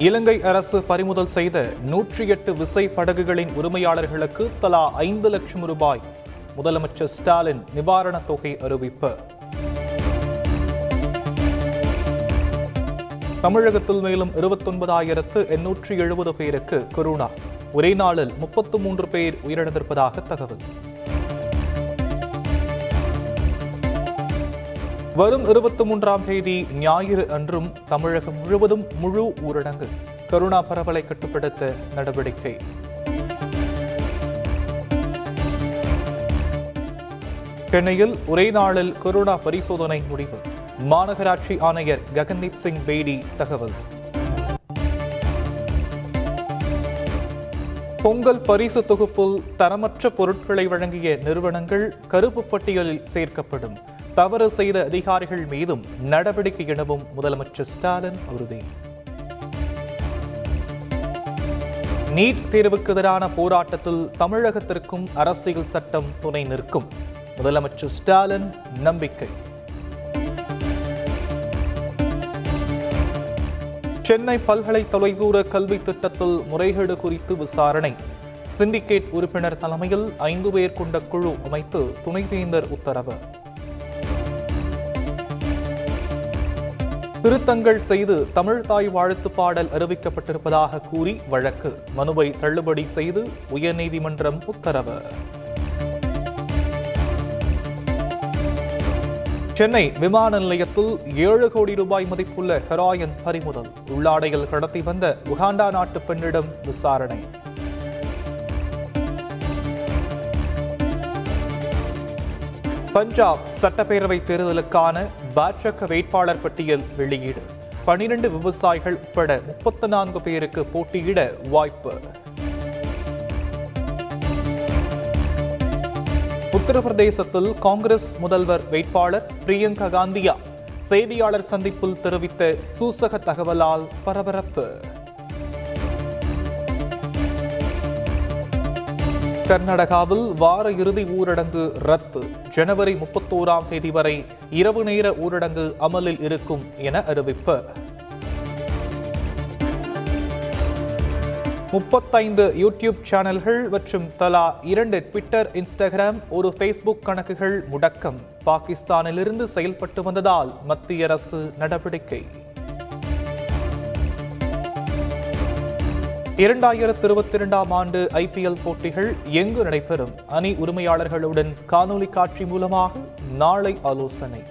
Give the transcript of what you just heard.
இலங்கை அரசு பறிமுதல் செய்த நூற்றி எட்டு விசை படகுகளின் உரிமையாளர்களுக்கு தலா ஐந்து லட்சம் ரூபாய். முதலமைச்சர் ஸ்டாலின் நிவாரணத் தொகை அறிவிப்பு. தமிழகத்தில் மேலும் இருபத்தொன்பதாயிரத்து எண்ணூற்றி எழுபது பேருக்கு கொரோனா. ஒரே நாளில் முப்பத்து மூன்று பேர் உயிரிழந்திருப்பதாக தகவல். வரும் இருபத்தி மூன்றாம் தேதி ஞாயிறு அன்றும் தமிழகம் முழுவதும் முழு ஊரடங்கு. கருணா பரவலை கட்டுப்படுத்த நடவடிக்கை. சென்னையில் ஒரே நாளில் கொரோனா பரிசோதனை முடிவு. மாநகராட்சி ஆணையர் ககன்தீப் சிங் பேடி தகவல். பொங்கல் பரிசு தொகுப்பில் தரமற்ற பொருட்களை வழங்கிய நிறுவனங்கள் கருப்பு பட்டியலில் சேர்க்கப்படும். தவறு செய்த அதிகாரிகள் மீதும் நடவடிக்கை எனவும் முதலமைச்சர் ஸ்டாலின் உறுதி. நீட் தேர்வுக்கு எதிரான போராட்டத்தில் தமிழகத்திற்கும் அரசியல் சட்டம் துணை நிற்கும். முதலமைச்சர் ஸ்டாலின் நம்பிக்கை. சென்னை பல்கலை தொலைதூர கல்வி திட்டத்தில் முறைகேடு குறித்து விசாரணை. சிண்டிகேட் உறுப்பினர் தலைமையில் ஐந்து பேர் கொண்ட குழு அமைத்து துணைவேந்தர் உத்தரவு. திருத்தங்கள் செய்து தமிழ் தாய் வாழ்த்து பாடல் அறிவிக்கப்பட்டிருப்பதாக கூறி வழக்கு. மனுவை தள்ளுபடி செய்து உயர்நீதிமன்றம் உத்தரவு. சென்னை விமான நிலையத்தில் ஏழு கோடி ரூபாய் மதிப்புள்ள ஹெராயின் பறிமுதல். உள்ளாடையில் கடத்தி வந்த உகாண்டா நாட்டு பெண்ணிடம் விசாரணை. பஞ்சாப் சட்டப்பேரவை தேர்தலுக்கான பாஜக வேட்பாளர் பட்டியல் வெளியீடு. பனிரெண்டு விவசாயிகள் உட்பட முப்பத்தி நான்கு பேருக்கு போட்டியிட வாய்ப்பு. உத்தரப்பிரதேசத்தில் காங்கிரஸ் முதல்வர் வேட்பாளர் பிரியங்கா காந்தியா செய்தியாளர் சந்திப்பில் தெரிவித்த சூசக தகவலால் பரபரப்பு. கர்நாடகாவில் வார இறுதி ஊரடங்கு ரத்து. ஜனவரி முப்பத்தோராம் தேதி வரை இரவு நேர ஊரடங்கு அமலில் இருக்கும் என அறிவிப்பு. முப்பத்தைந்து யூடியூப் சேனல்கள் மற்றும் தலா இரண்டு ட்விட்டர் இன்ஸ்டாகிராம் ஒரு ஃபேஸ்புக் கணக்குகள் முடக்கம். பாகிஸ்தானிலிருந்து செயல்பட்டு வந்ததால் மத்திய அரசு நடவடிக்கை. இரண்டாயிரத்தி இருபத்தி இரண்டாம் ஆண்டு ஐபிஎல் போட்டிகள் எங்கு நடைபெறும்? அணி உரிமையாளர்களுடன் காணொலி காட்சி மூலமாக நாளை ஆலோசனை.